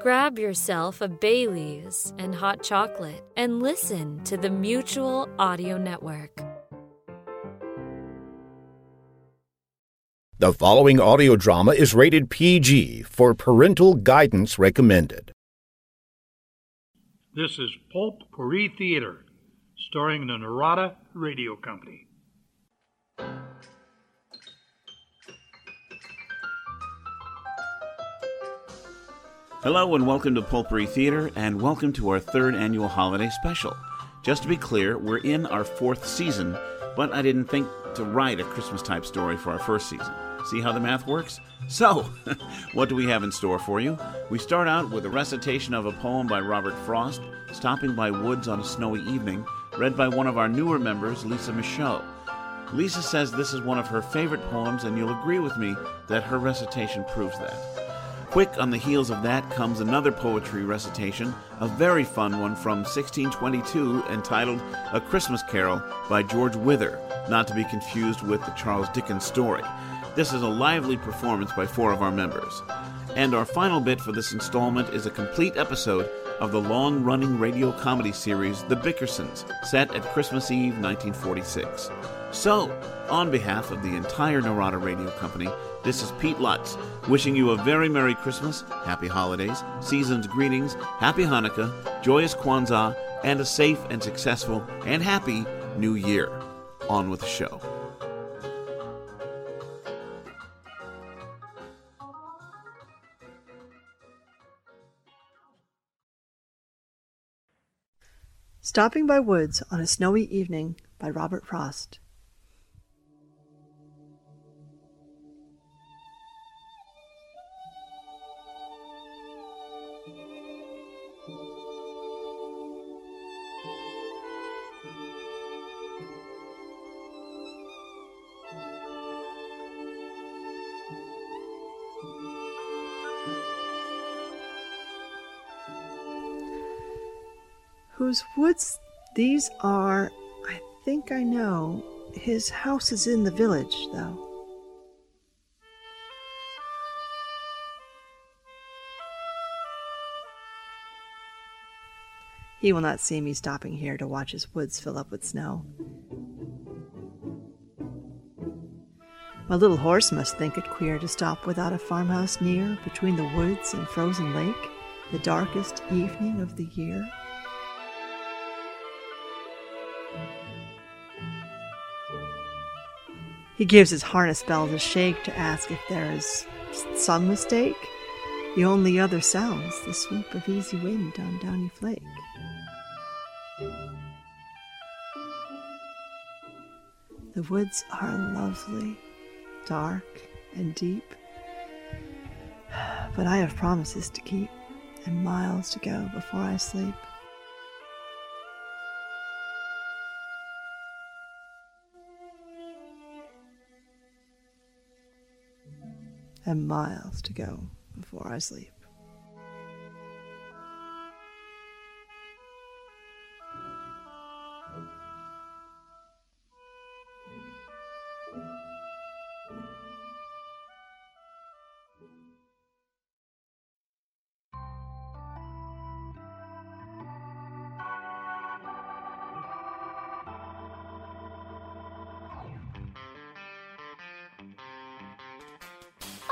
Grab yourself a Bailey's and hot chocolate and listen to the Mutual Audio Network. The following audio drama is rated PG for parental guidance recommended. This is Pulp Pourri Theater, starring the Narada Radio Company. Hello and welcome to Pulp Pourri Theater, and welcome to our third annual holiday special. Just to be clear, we're in our fourth season, but I didn't think to write a Christmas type story for our first season. See how the math works? So, what do we have in store for you? We start out with a recitation of a poem by Robert Frost, Stopping by Woods on a Snowy Evening, read by one of our newer members, Lisa Michaud. Lisa says this is one of her favorite poems, and you'll agree with me that her recitation proves that. Quick on the heels of that comes another poetry recitation, a very fun one from 1622 entitled A Christmas Carol by George Wither, not to be confused with the Charles Dickens story. This is a lively performance by four of our members. And our final bit for this installment is a complete episode of the long running radio comedy series The Bickersons, set at Christmas Eve 1946. So, on behalf of the entire Narada Radio Company, this is Pete Lutz, wishing you a very Merry Christmas, Happy Holidays, Season's Greetings, Happy Hanukkah, Joyous Kwanzaa, and a safe and successful and happy New Year. On with the show. Stopping by Woods on a Snowy Evening by Robert Frost. Whose woods these are, I think I know. His house is in the village, though. He will not see me stopping here to watch his woods fill up with snow. My little horse must think it queer to stop without a farmhouse near, between the woods and frozen lake, the darkest evening of the year. He gives his harness bells a shake to ask if there is some mistake. The only other sounds the sweep of easy wind on Downy Flake. The woods are lovely, dark and deep, but I have promises to keep and miles to go before I sleep. And miles to go before I sleep.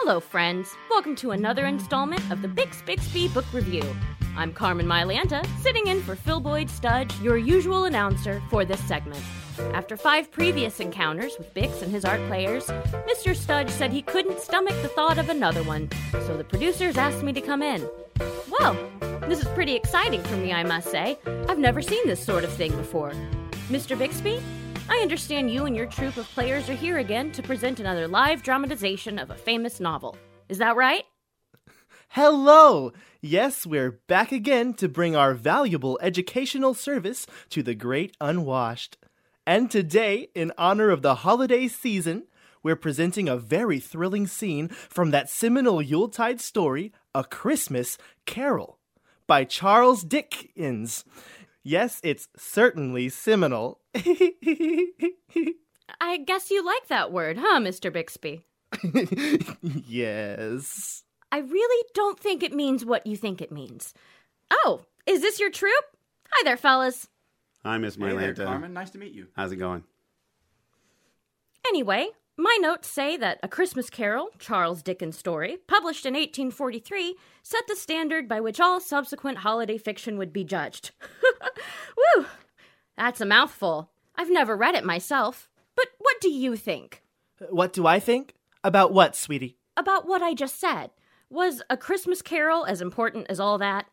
Hello, friends. Welcome to another installment of the Bix Bixby Book Review. I'm Carmen Mylanta, sitting in for Phil Boyd Studge, your usual announcer for this segment. After five previous encounters with Bix and his art players, Mr. Studge said he couldn't stomach the thought of another one, so the producers asked me to come in. Well, this is pretty exciting for me, I must say. I've never seen this sort of thing before. Mr. Bixby, I understand you and your troupe of players are here again to present another live dramatization of a famous novel. Is that right? Hello! Yes, we're back again to bring our valuable educational service to the great unwashed. And today, in honor of the holiday season, we're presenting a very thrilling scene from that seminal Yuletide story, A Christmas Carol, by Charles Dickens. Yes, it's certainly seminal. I guess you like that word, huh, Mr. Bixby? yes. I really don't think it means what you think it means. Oh, is this your troop? Hi there, fellas. Hi, Miss Hey there, Carmen. Nice to meet you. How's it going? Anyway, my notes say that A Christmas Carol, Charles Dickens' story, published in 1843, set the standard by which all subsequent holiday fiction would be judged. Woo! That's a mouthful. I've never read it myself. But what do you think? Uh, what do I think? About what, sweetie? About what I just said. Was A Christmas Carol as important as all that?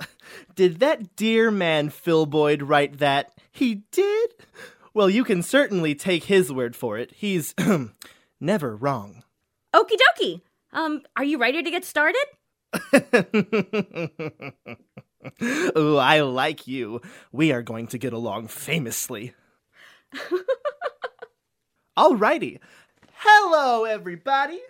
Did that dear man Phil Boyd write that? He did? Well, you can certainly take his word for it. He's never wrong. Okie dokie. Um, are you ready to get started? Ooh, I like you. We are going to get along famously. Alrighty. Hello, everybody.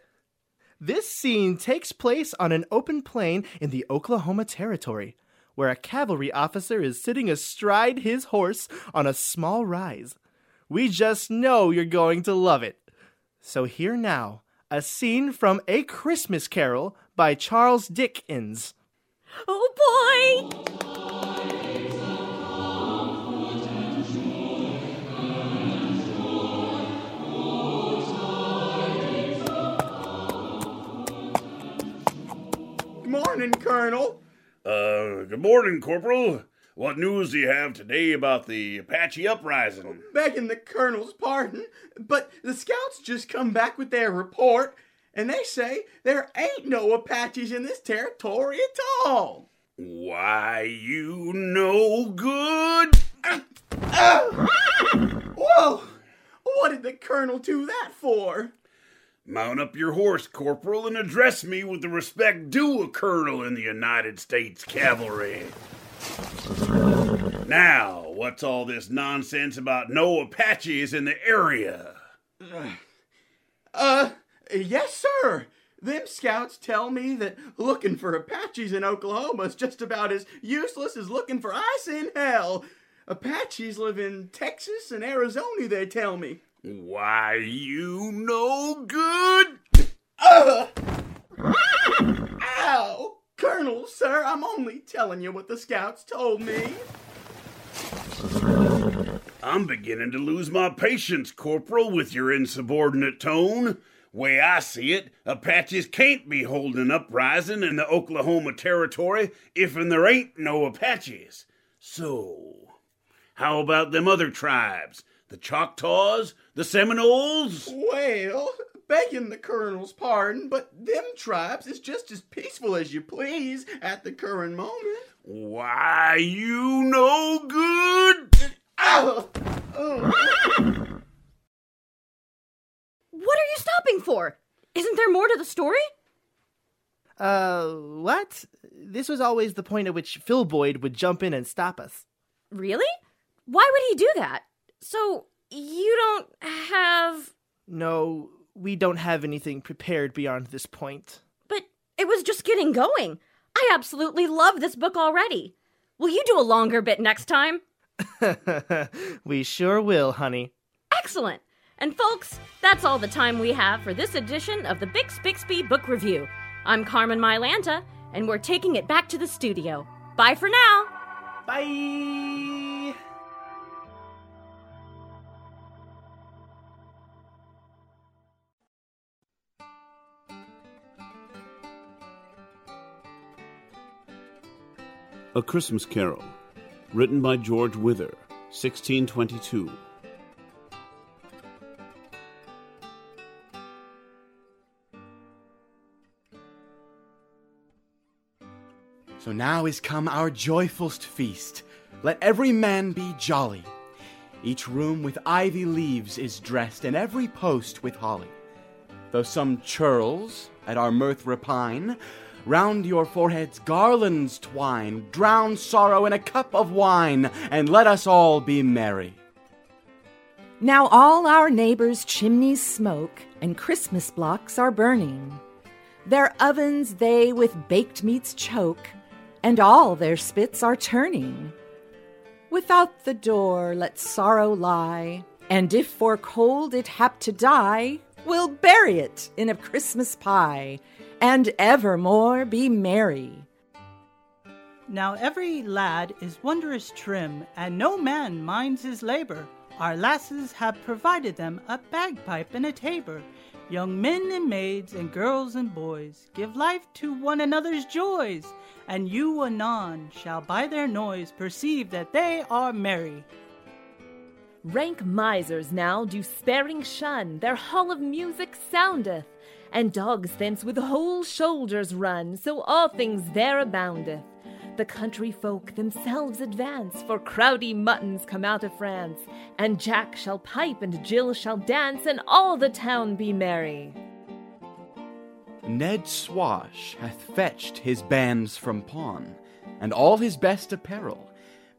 This scene takes place on an open plain in the Oklahoma Territory, where a cavalry officer is sitting astride his horse on a small rise. We just know you're going to love it. So, here now, a scene from A Christmas Carol by Charles Dickens. Oh boy! Good morning, Colonel. Uh, good morning, Corporal. What news do you have today about the Apache uprising? Begging the Colonel's pardon, but the scouts just come back with their report, and they say there ain't no Apaches in this territory at all. Why, you no good. Whoa! What did the Colonel do that for? Mount up your horse, Corporal, and address me with the respect due a colonel in the United States Cavalry. Now, what's all this nonsense about no Apaches in the area? Uh, yes, sir. Them scouts tell me that looking for Apaches in Oklahoma is just about as useless as looking for ice in hell. Apaches live in Texas and Arizona, they tell me. Why, you no good. Ugh! Ow! Colonel, sir, I'm only telling you what the scouts told me. I'm beginning to lose my patience, Corporal, with your insubordinate tone. Way I see it, Apaches can't be holding uprising in the Oklahoma Territory if and there ain't no Apaches. So, how about them other tribes? The Choctaws? The Seminoles? Well, begging the colonel's pardon, but them tribes is just as peaceful as you please at the current moment. Why, you no good. Ow! Oh. What are you stopping for? Isn't there more to the story? Uh, what? This was always the point at which Phil Boyd would jump in and stop us. Really? Why would he do that? So, you don't have. No, we don't have anything prepared beyond this point. But it was just getting going. I absolutely love this book already. Will you do a longer bit next time? we sure will, honey. Excellent. And folks, that's all the time we have for this edition of the Bix Bixby Book Review. I'm Carmen Mylanta, and we're taking it back to the studio. Bye for now. Bye. A Christmas Carol, written by George Wither, 1622. So now is come our joyfulst feast. Let every man be jolly. Each room with ivy leaves is dressed, and every post with holly. Though some churls at our mirth repine, round your foreheads garlands twine, drown sorrow in a cup of wine, and let us all be merry. Now all our neighbors' chimneys smoke, and Christmas blocks are burning. Their ovens they with baked meats choke, and all their spits are turning. Without the door let sorrow lie, and if for cold it hap to die, we'll bury it in a Christmas pie, and evermore be merry. Now every lad is wondrous trim, and no man minds his labor. Our lasses have provided them a bagpipe and a tabor. Young men and maids, and girls and boys, give life to one another's joys, and you anon shall by their noise perceive that they are merry. Rank misers now do sparing shun, their hall of music soundeth, and dogs thence with whole shoulders run, so all things there aboundeth. The country folk themselves advance, for crowdy muttons come out of France, and Jack shall pipe and Jill shall dance, and all the town be merry. Ned Swash hath fetched his bands from pawn, and all his best apparel.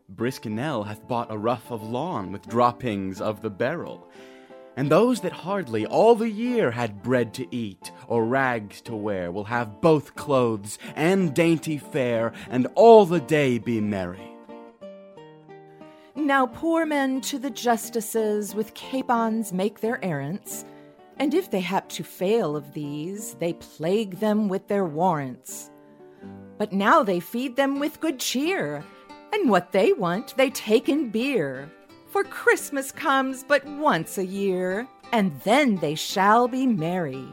Brisk Nell hath bought a ruff of lawn with droppings of the beryl. And those that hardly all the year had bread to eat or rags to wear will have both clothes and dainty fare, and all the day be merry. Now poor men to the justices with capons make their errants, and if they hap to fail of these, they plague them with their warrants. But now they feed them with good cheer, and what they want they take in beer. For Christmas comes but once a year, and then they shall be merry.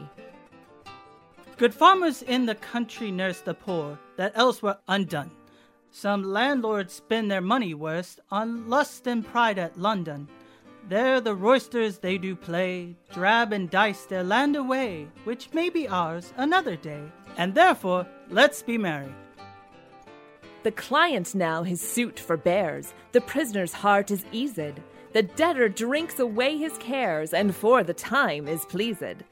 Good farmers in the country nurse the poor, that else were undone. Some landlords spend their money worst on lust and pride at London. There the roysters they do play, drab and dice their land away, which may be ours another day. And therefore, let's be merry. The client now his suit forbears, the prisoner's heart is eased. The debtor drinks away his cares, and for the time is pleased.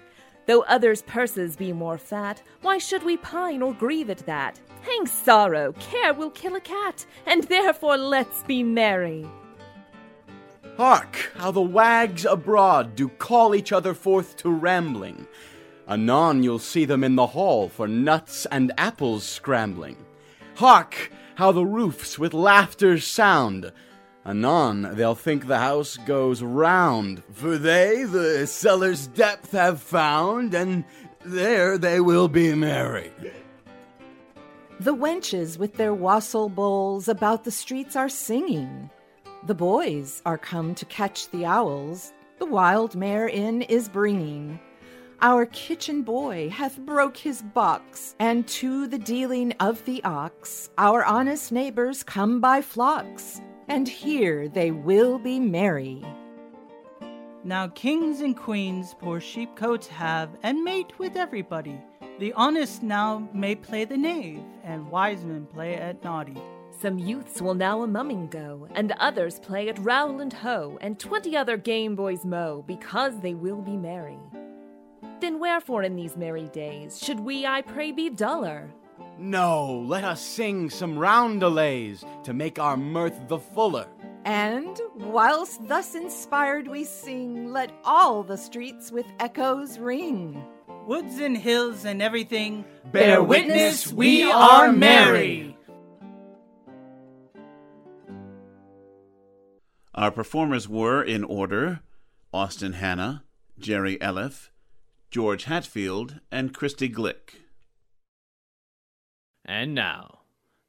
Though others' purses be more fat, why should we pine or grieve at that? Hang sorrow, care will kill a cat, and therefore let's be merry. Hark, how the wags abroad do call each other forth to rambling. Anon you'll see them in the hall for nuts and apples scrambling. Hark, how the roofs with laughter sound. Anon they'll think the house goes round, for they the cellar's depth have found, and there they will be merry. The wenches with their wassail bowls about the streets are singing. The boys are come to catch the owls, the wild mare in is bringing. Our kitchen boy hath broke his box, and to the dealing of the ox, our honest neighbors come by flocks, and here they will be merry. Now kings and queens poor sheepcoats have, and mate with everybody. The honest now may play the knave, and wise men play at naughty. Some youths will now a mumming go, and others play at rowel and hoe, and twenty other game boys mow, because they will be merry. Then wherefore in these merry days should we, I pray, be duller? No, let us sing some roundelays to make our mirth the fuller. And whilst thus inspired we sing, let all the streets with echoes ring. Woods and hills and everything bear witness we are merry. Our performers were, in order, Austin Hanna, Jerry Elif, George Hatfield, and Christy Glick. And now,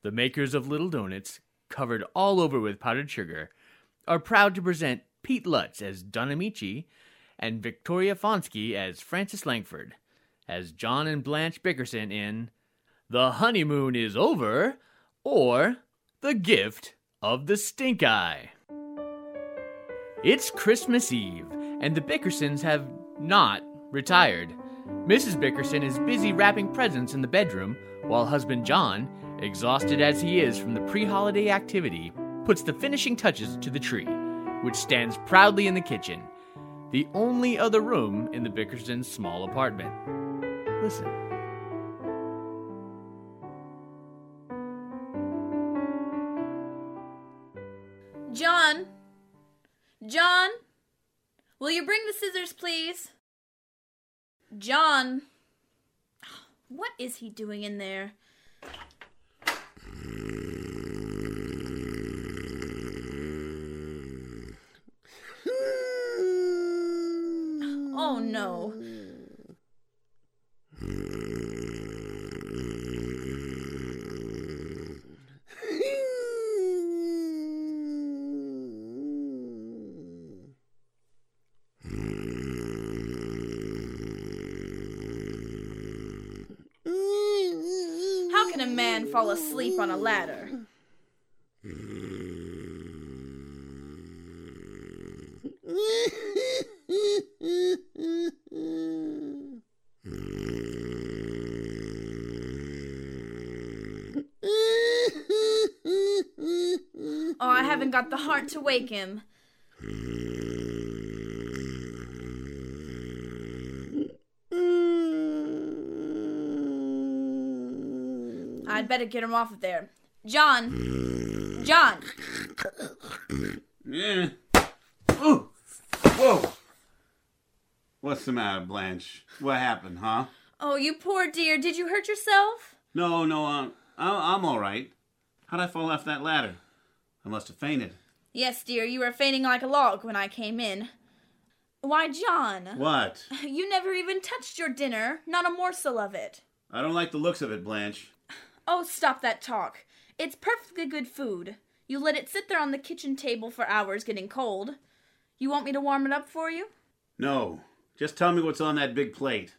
the makers of Little Donuts, covered all over with powdered sugar, are proud to present Pete Lutz as Don Ameche and Victoria Fonsky as Frances Langford, as John and Blanche Bickerson in The Honeymoon is Over or The Gift of the Stink Eye. It's Christmas Eve, and the Bickersons have not retired. Mrs. Bickerson is busy wrapping presents in the bedroom, while husband John, exhausted as he is from the pre holiday activity, puts the finishing touches to the tree, which stands proudly in the kitchen, the only other room in the Bickersons' small apartment. Listen. John? John? Will you bring the scissors, please? John. What is he doing in there? Oh no. How can a man fall asleep on a ladder? Oh, I haven't got the heart to wake him. Better get him off of there. John! John! Yeah. Ooh. Whoa. What's the matter, Blanche? What happened, huh? Oh, you poor dear. Did you hurt yourself? No, no, uh, I- I'm all right. How'd I fall off that ladder? I must have fainted. Yes, dear. You were fainting like a log when I came in. Why, John. What? You never even touched your dinner. Not a morsel of it. I don't like the looks of it, Blanche. Oh, stop that talk. It's perfectly good food. You let it sit there on the kitchen table for hours getting cold. You want me to warm it up for you? No. Just tell me what's on that big plate.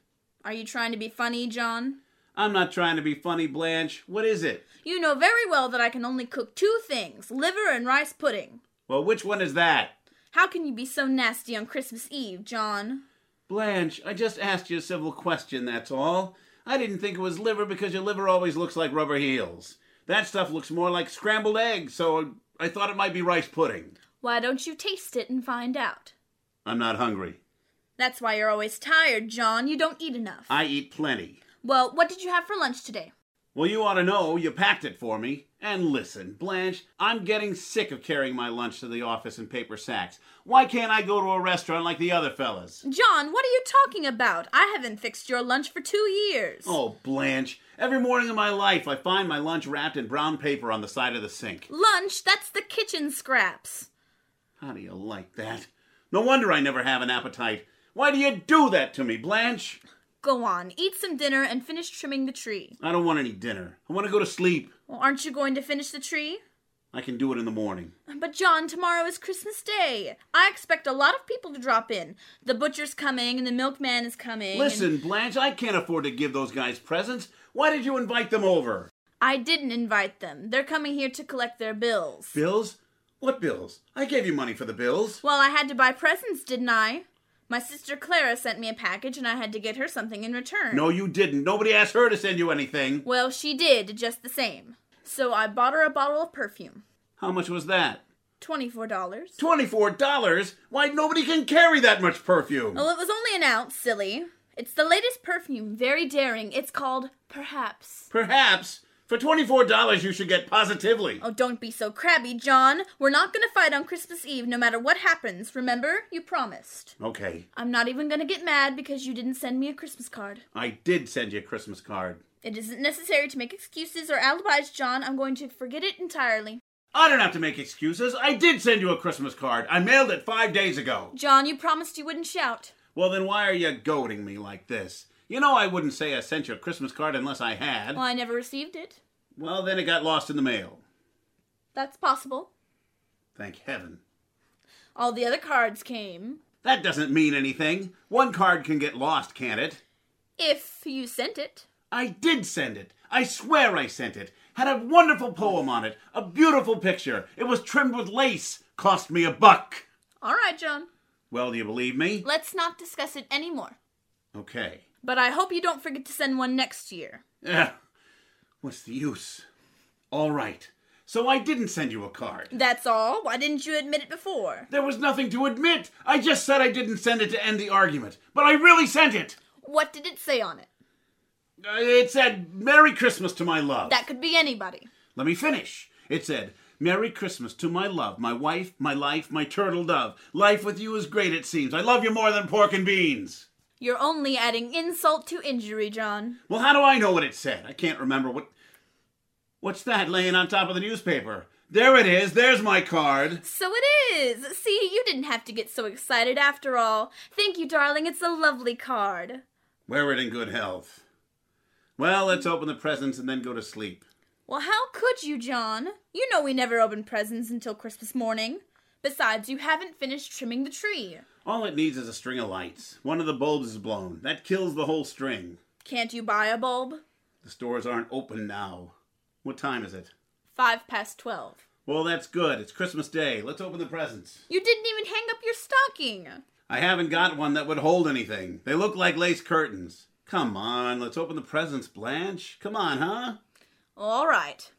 Are you trying to be funny, John? I'm not trying to be funny, Blanche. What is it? You know very well that I can only cook two things liver and rice pudding. Well, which one is that? How can you be so nasty on Christmas Eve, John? Blanche, I just asked you a civil question, that's all. I didn't think it was liver because your liver always looks like rubber heels. That stuff looks more like scrambled eggs, so I thought it might be rice pudding. Why don't you taste it and find out? I'm not hungry. That's why you're always tired, John. You don't eat enough. I eat plenty. Well, what did you have for lunch today? Well, you ought to know. You packed it for me. And listen, Blanche, I'm getting sick of carrying my lunch to the office in paper sacks. Why can't I go to a restaurant like the other fellas? John, what are you talking about? I haven't fixed your lunch for two years. Oh, Blanche, every morning of my life I find my lunch wrapped in brown paper on the side of the sink. Lunch? That's the kitchen scraps. How do you like that? No wonder I never have an appetite. Why do you do that to me, Blanche? Go on, eat some dinner and finish trimming the tree. I don't want any dinner. I want to go to sleep. Well, aren't you going to finish the tree? I can do it in the morning. But, John, tomorrow is Christmas Day. I expect a lot of people to drop in. The butcher's coming and the milkman is coming. and- Listen, Blanche, I can't afford to give those guys presents. Why did you invite them over? I didn't invite them. They're coming here to collect their bills. Bills? What bills? I gave you money for the bills. Well, I had to buy presents, didn't I? My sister Clara sent me a package and I had to get her something in return. No, you didn't. Nobody asked her to send you anything. Well, she did, just the same. So I bought her a bottle of perfume. How much was that? $24. Twenty-four dollars? Why, nobody can carry that much perfume. Well, it was only an ounce, silly. It's the latest perfume, very daring. It's called Perhaps. Perhaps. For twenty-four dollars, you should get positively. Oh, don't be so crabby, John. We're not gonna fight on Christmas Eve no matter what happens. Remember? You promised. Okay, I'm not even gonna get mad because you didn't send me a Christmas card. I did send you a Christmas card. It isn't necessary to make excuses or alibis, John. I'm going to forget it entirely. I don't have to make excuses. I did send you a Christmas card. I mailed it five days ago. John, you promised you wouldn't shout. Well, then why are you goading me like this? You know I wouldn't say I sent you a Christmas card unless I had. Well, I never received it. Well, then it got lost in the mail. That's possible. Thank heaven. All the other cards came. That doesn't mean anything. One card can get lost, can't it? If you sent it. I did send it. I swear I sent it. Had a wonderful poem on it. A beautiful picture. It was trimmed with lace. Cost me a buck. All right, John. Well, do you believe me? Let's not discuss it anymore. Okay. But I hope you don't forget to send one next year. Eh, what's the use? All right. So I didn't send you a card. That's all. Why didn't you admit it before? There was nothing to admit. I just said I didn't send it to end the argument. But I really sent it. What did it say on it? Uh, It said, Merry Christmas to my love. That could be anybody. Let me finish. It said, Merry Christmas to my love, my wife, my life, my turtle dove. Life with you is great, it seems. I love you more than pork and beans. You're only adding insult to injury, John. Well, how do I know what it said? I can't remember what. What's that laying on top of the newspaper? There it is. There's my card. So it is. See, you didn't have to get so excited after all. Thank you, darling. It's a lovely card. Wear it in good health. Well, let's open the presents and then go to sleep. Well, how could you, John? You know we never open presents until Christmas morning. Besides, you haven't finished trimming the tree. All it needs is a string of lights. One of the bulbs is blown. That kills the whole string. Can't you buy a bulb? The stores aren't open now. What time is it? Five past twelve. Well, that's good. It's Christmas Day. Let's open the presents. You didn't even hang up your stocking. I haven't got one that would hold anything. They look like lace curtains. Come on, let's open the presents, Blanche. Come on, huh? All right.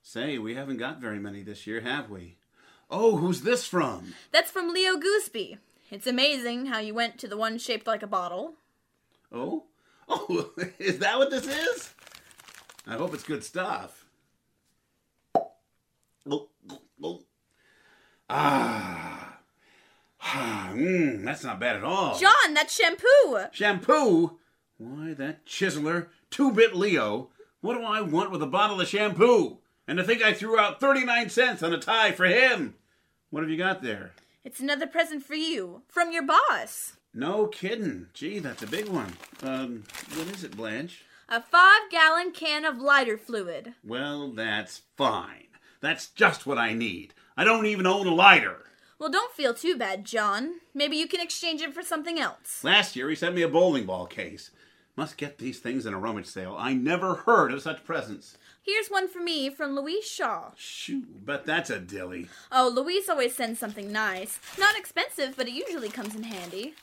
Say, we haven't got very many this year, have we? Oh, who's this from? That's from Leo Gooseby. It's amazing how you went to the one shaped like a bottle. Oh? Oh, is that what this is? I hope it's good stuff. Ah. Ah, mm, that's not bad at all. John, that's shampoo. Shampoo? Why, that chiseler, two bit Leo. What do I want with a bottle of shampoo? And to think I threw out 39 cents on a tie for him. What have you got there? It's another present for you from your boss. No kidding. Gee, that's a big one. Um, what is it, Blanche? A five gallon can of lighter fluid. Well, that's fine. That's just what I need. I don't even own a lighter. Well, don't feel too bad, John. Maybe you can exchange it for something else. Last year he sent me a bowling ball case. Must get these things in a rummage sale. I never heard of such presents. Here's one for me from Louise Shaw. Shoo, but that's a dilly. Oh, Louise always sends something nice. Not expensive, but it usually comes in handy.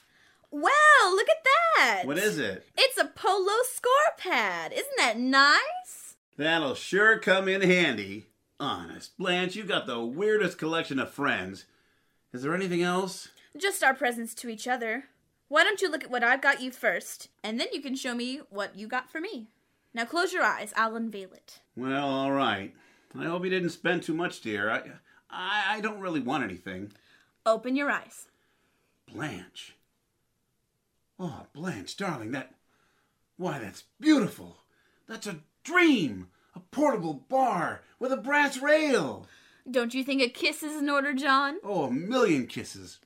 Wow, look at that! What is it? It's a polo score pad. Isn't that nice? That'll sure come in handy. Honest, Blanche, you got the weirdest collection of friends. Is there anything else? Just our presents to each other. Why don't you look at what I've got you first, and then you can show me what you got for me. Now close your eyes. I'll unveil it. Well, all right. I hope you didn't spend too much, dear. I, I, I don't really want anything. Open your eyes. Blanche. Oh, Blanche, darling, that. Why, that's beautiful. That's a dream. A portable bar with a brass rail. Don't you think a kiss is in order, John? Oh, a million kisses.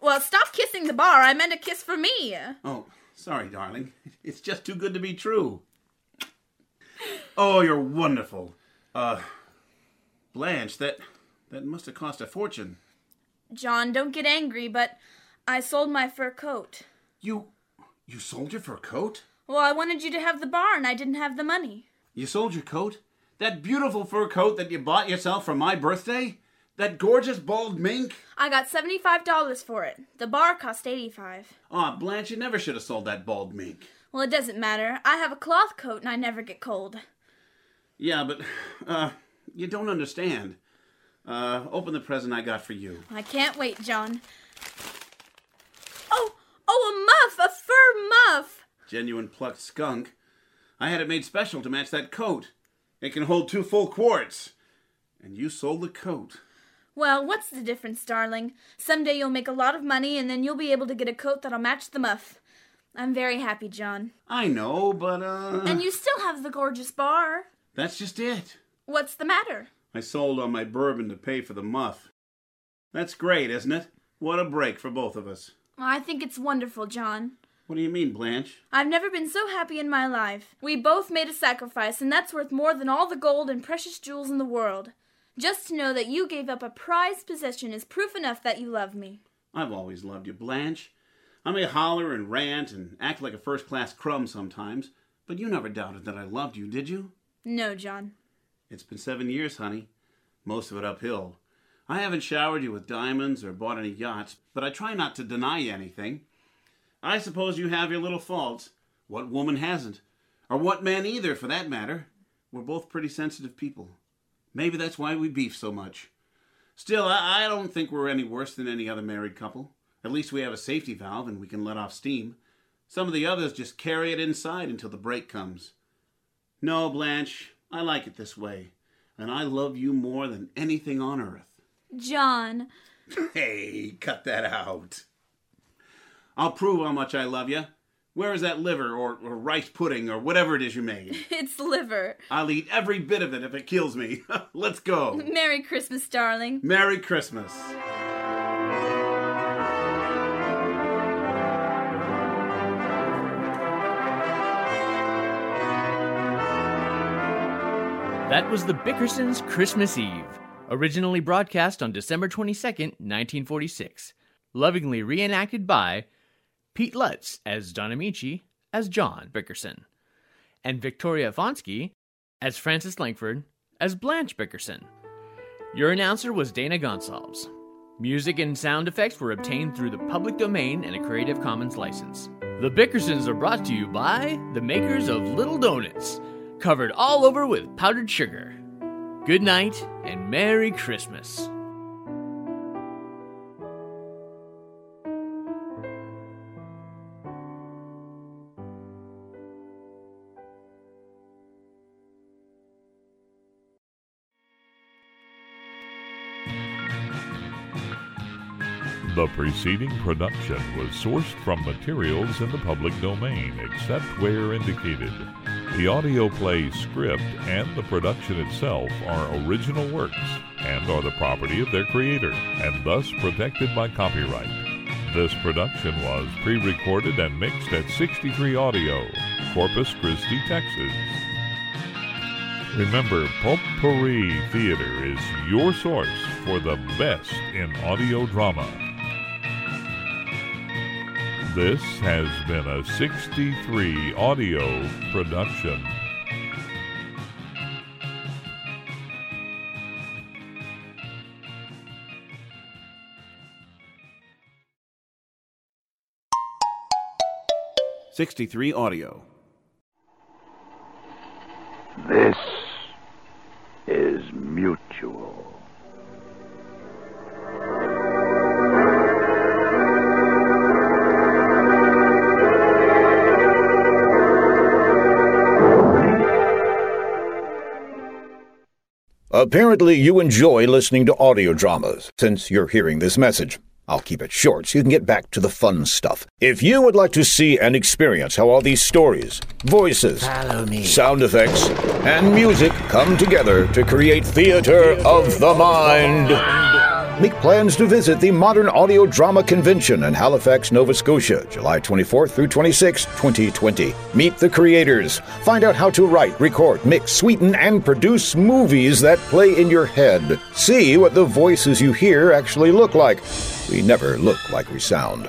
Well, stop kissing the bar. I meant a kiss for me. Oh, sorry, darling. It's just too good to be true. Oh, you're wonderful. Uh, Blanche, that that must have cost a fortune. John, don't get angry, but I sold my fur coat. You you sold your fur coat? Well, I wanted you to have the bar, and I didn't have the money. You sold your coat? That beautiful fur coat that you bought yourself for my birthday? That gorgeous bald mink? I got seventy-five dollars for it. The bar cost eighty-five. Ah, oh, Blanche, you never should have sold that bald mink. Well, it doesn't matter. I have a cloth coat, and I never get cold. Yeah, but uh, you don't understand. Uh, open the present I got for you. I can't wait, John. Oh, oh, a muff, a fur muff. Genuine plucked skunk. I had it made special to match that coat. It can hold two full quarts. And you sold the coat. Well, what's the difference, darling? Someday you'll make a lot of money, and then you'll be able to get a coat that'll match the muff. I'm very happy, John. I know, but uh. And you still have the gorgeous bar. That's just it. What's the matter? I sold on my bourbon to pay for the muff. That's great, isn't it? What a break for both of us. I think it's wonderful, John. What do you mean, Blanche? I've never been so happy in my life. We both made a sacrifice, and that's worth more than all the gold and precious jewels in the world. Just to know that you gave up a prized possession is proof enough that you love me. I've always loved you, Blanche. I may holler and rant and act like a first class crumb sometimes, but you never doubted that I loved you, did you? No, John. It's been seven years, honey. Most of it uphill. I haven't showered you with diamonds or bought any yachts, but I try not to deny you anything. I suppose you have your little faults. What woman hasn't? Or what man either, for that matter? We're both pretty sensitive people. Maybe that's why we beef so much. Still, I, I don't think we're any worse than any other married couple. At least we have a safety valve and we can let off steam. Some of the others just carry it inside until the break comes. No, Blanche, I like it this way, and I love you more than anything on earth. John. Hey, cut that out. I'll prove how much I love you. Where is that liver or, or rice pudding or whatever it is you made? it's liver. I'll eat every bit of it if it kills me. Let's go. Merry Christmas, darling. Merry Christmas. That was the Bickersons' Christmas Eve, originally broadcast on December 22nd, 1946, lovingly reenacted by Pete Lutz as Don Ameche as John Bickerson, and Victoria Fonsky as Frances Langford as Blanche Bickerson. Your announcer was Dana Gonsalves. Music and sound effects were obtained through the public domain and a Creative Commons license. The Bickersons are brought to you by the makers of Little Donuts, covered all over with powdered sugar. Good night and Merry Christmas. Preceding production was sourced from materials in the public domain, except where indicated. The audio play script and the production itself are original works and are the property of their creator, and thus protected by copyright. This production was pre recorded and mixed at 63 Audio, Corpus Christi, Texas. Remember, Pulp Pourri Theater is your source for the best in audio drama. This has been a 63 audio production. Sixty-three audio. This is mutual. Apparently, you enjoy listening to audio dramas since you're hearing this message. I'll keep it short so you can get back to the fun stuff. If you would like to see and experience how all these stories, voices, sound effects, and music come together to create theater of the mind, make plans to visit the Modern Audio Drama Convention in Halifax, Nova Scotia, July 24th through 26, 2020. Meet the creators. Find out how to write, record, mix, sweeten, and produce movies that play in your head. See what the voices you hear actually look like. We never look like we sound.